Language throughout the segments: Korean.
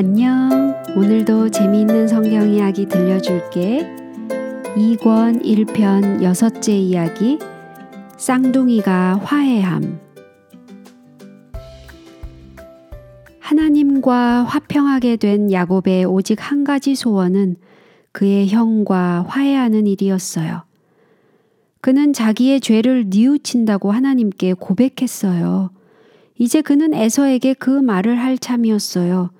안녕. 오늘도 재미있는 성경 이야기 들려줄게. 2권 1편 여섯째 이야기. 쌍둥이가 화해함. 하나님과 화평하게 된 야곱의 오직 한 가지 소원은 그의 형과 화해하는 일이었어요. 그는 자기의 죄를 뉘우친다고 하나님께 고백했어요. 이제 그는 에서에게 그 말을 할 참이었어요.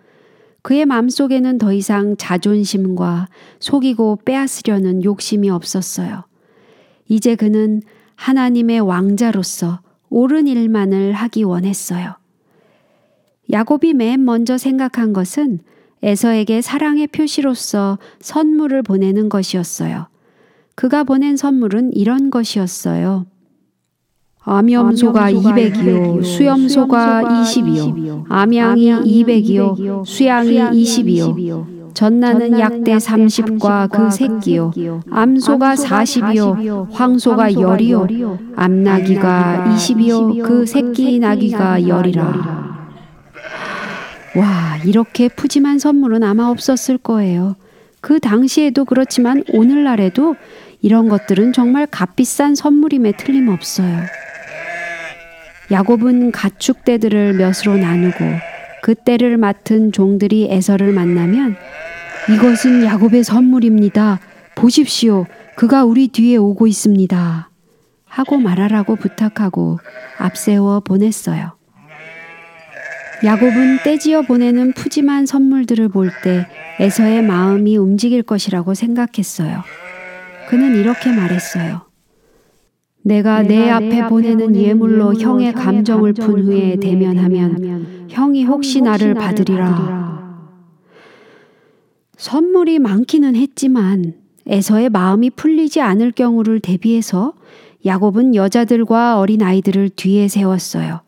그의 마음속에는 더 이상 자존심과 속이고 빼앗으려는 욕심이 없었어요. 이제 그는 하나님의 왕자로서 옳은 일만을 하기 원했어요. 야곱이 맨 먼저 생각한 것은 에서에게 사랑의 표시로서 선물을 보내는 것이었어요. 그가 보낸 선물은 이런 것이었어요. 암염소가 200이요, 수염소가 20이요, 암양이 200이요, 수양이 20이요, 전나는 약대 30과 그 새끼요, 암소가 40이요, 황소가 10이요, 암나귀가 20이요, 그 새끼 나귀가 10이라. 와, 이렇게 푸짐한 선물은 아마 없었을 거예요. 그 당시에도 그렇지만 오늘날에도 이런 것들은 정말 값비싼 선물임에 틀림없어요. 야곱은 가축 떼들을 몇으로 나누고 그 떼를 맡은 종들이 에서를 만나면 이것은 야곱의 선물입니다. 보십시오. 그가 우리 뒤에 오고 있습니다. 하고 말하라고 부탁하고 앞세워 보냈어요. 야곱은 떼지어 보내는 푸짐한 선물들을 볼 때 에서의 마음이 움직일 것이라고 생각했어요. 그는 이렇게 말했어요. 내가 내 앞에 보내는 예물로 형의 감정을 푼 후에 대면하면 형이 혹시 나를 받으리라. 선물이 많기는 했지만 에서의 마음이 풀리지 않을 경우를 대비해서 야곱은 여자들과 어린 아이들을 뒤에 세웠어요.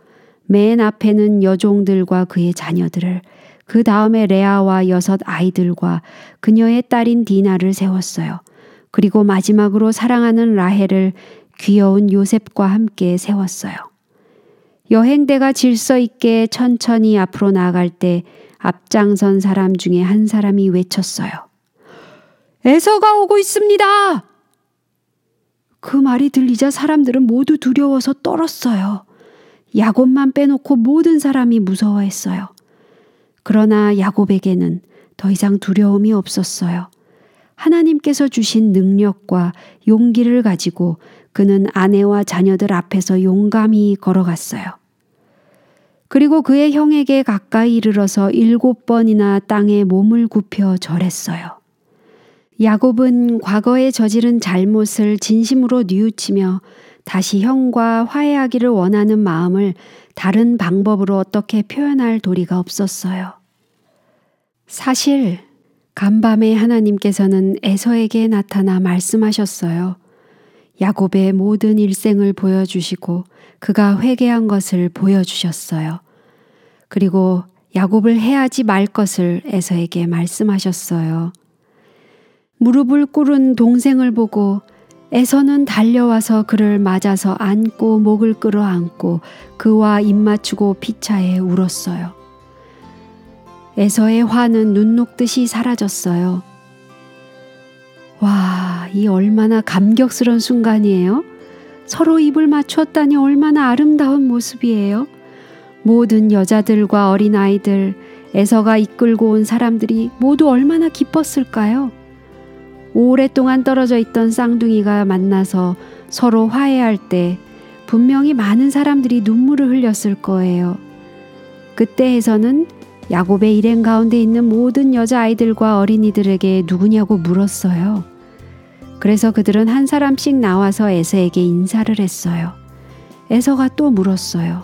맨 앞에는 여종들과 그의 자녀들을, 그 다음에 레아와 여섯 아이들과 그녀의 딸인 디나를 세웠어요. 그리고 마지막으로 사랑하는 라헬을 귀여운 요셉과 함께 세웠어요. 여행대가 질서 있게 천천히 앞으로 나아갈 때 앞장선 사람 중에 한 사람이 외쳤어요. 에서가 오고 있습니다! 그 말이 들리자 사람들은 모두 두려워서 떨었어요. 야곱만 빼놓고 모든 사람이 무서워했어요. 그러나 야곱에게는 더 이상 두려움이 없었어요. 하나님께서 주신 능력과 용기를 가지고 그는 아내와 자녀들 앞에서 용감히 걸어갔어요. 그리고 그의 형에게 가까이 이르러서 일곱 번이나 땅에 몸을 굽혀 절했어요. 야곱은 과거에 저지른 잘못을 진심으로 뉘우치며 다시 형과 화해하기를 원하는 마음을 다른 방법으로 어떻게 표현할 도리가 없었어요. 사실 간밤에 하나님께서는 에서에게 나타나 말씀하셨어요. 야곱의 모든 일생을 보여주시고 그가 회개한 것을 보여주셨어요. 그리고 야곱을 해하지 말 것을 에서에게 말씀하셨어요. 무릎을 꿇은 동생을 보고 에서는 달려와서 그를 맞아서 안고 목을 끌어안고 그와 입 맞추고 피차에 울었어요. 에서의 화는 눈 녹듯이 사라졌어요. 와, 이 얼마나 감격스러운 순간이에요. 서로 입을 맞췄다니 얼마나 아름다운 모습이에요. 모든 여자들과 어린아이들, 에서가 이끌고 온 사람들이 모두 얼마나 기뻤을까요? 오랫동안 떨어져 있던 쌍둥이가 만나서 서로 화해할 때 분명히 많은 사람들이 눈물을 흘렸을 거예요. 그때에서는 야곱의 일행 가운데 있는 모든 여자아이들과 어린이들에게 누구냐고 물었어요. 그래서 그들은 한 사람씩 나와서 에서에게 인사를 했어요. 에서가 또 물었어요.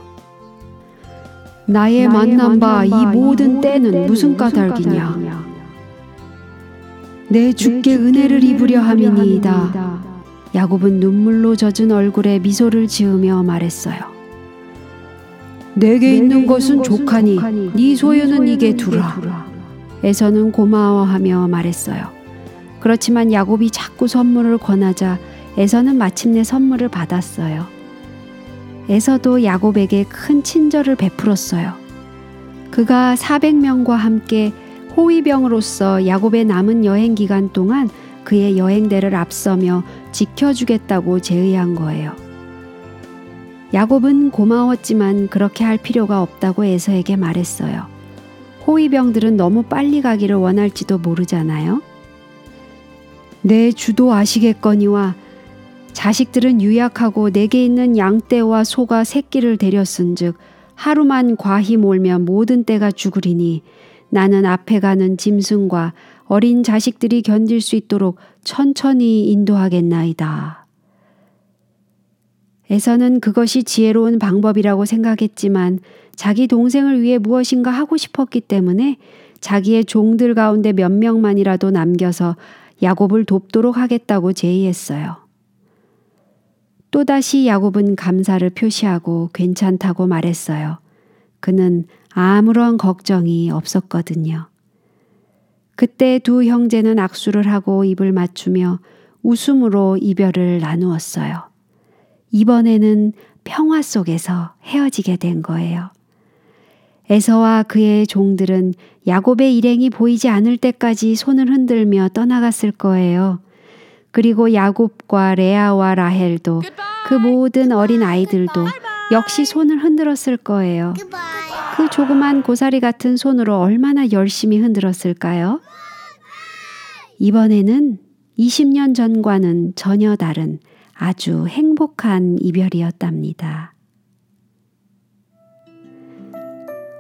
나의, 나의 만난 바 이 모든 떼는 무슨 까닭이냐? 내 주께 은혜를 입으려 함이니이다. 야곱은 눈물로 젖은 얼굴에 미소를 지으며 말했어요. 내게 있는 것은 족하니 네 소유는 네게 두라. 에서는 고마워하며 말했어요. 그렇지만 야곱이 자꾸 선물을 권하자 에서는 마침내 선물을 받았어요. 에서도 야곱에게 큰 친절을 베풀었어요. 그가 400명과 함께 호위병으로서 야곱의 남은 여행 기간 동안 그의 여행대를 앞서며 지켜주겠다고 제의한 거예요. 야곱은 고마웠지만 그렇게 할 필요가 없다고 에서에게 말했어요. 호위병들은 너무 빨리 가기를 원할지도 모르잖아요. 내 주도 아시겠거니와 자식들은 유약하고 내게 있는 양떼와 소가 새끼를 데렸은즉 하루만 과히 몰면 모든 떼가 죽으리니 나는 앞에 가는 짐승과 어린 자식들이 견딜 수 있도록 천천히 인도하겠나이다. 에서는 그것이 지혜로운 방법이라고 생각했지만 자기 동생을 위해 무엇인가 하고 싶었기 때문에 자기의 종들 가운데 몇 명만이라도 남겨서 야곱을 돕도록 하겠다고 제의했어요. 또다시 야곱은 감사를 표시하고 괜찮다고 말했어요. 그는 아무런 걱정이 없었거든요. 그때 두 형제는 악수를 하고 입을 맞추며 웃음으로 이별을 나누었어요. 이번에는 평화 속에서 헤어지게 된 거예요. 에서와 그의 종들은 야곱의 일행이 보이지 않을 때까지 손을 흔들며 떠나갔을 거예요. 그리고 야곱과 레아와 라헬도 그 모든 어린 아이들도 역시 손을 흔들었을 거예요. 그 조그만 고사리 같은 손으로 얼마나 열심히 흔들었을까요? 이번에는 20년 전과는 전혀 다른 아주 행복한 이별이었답니다.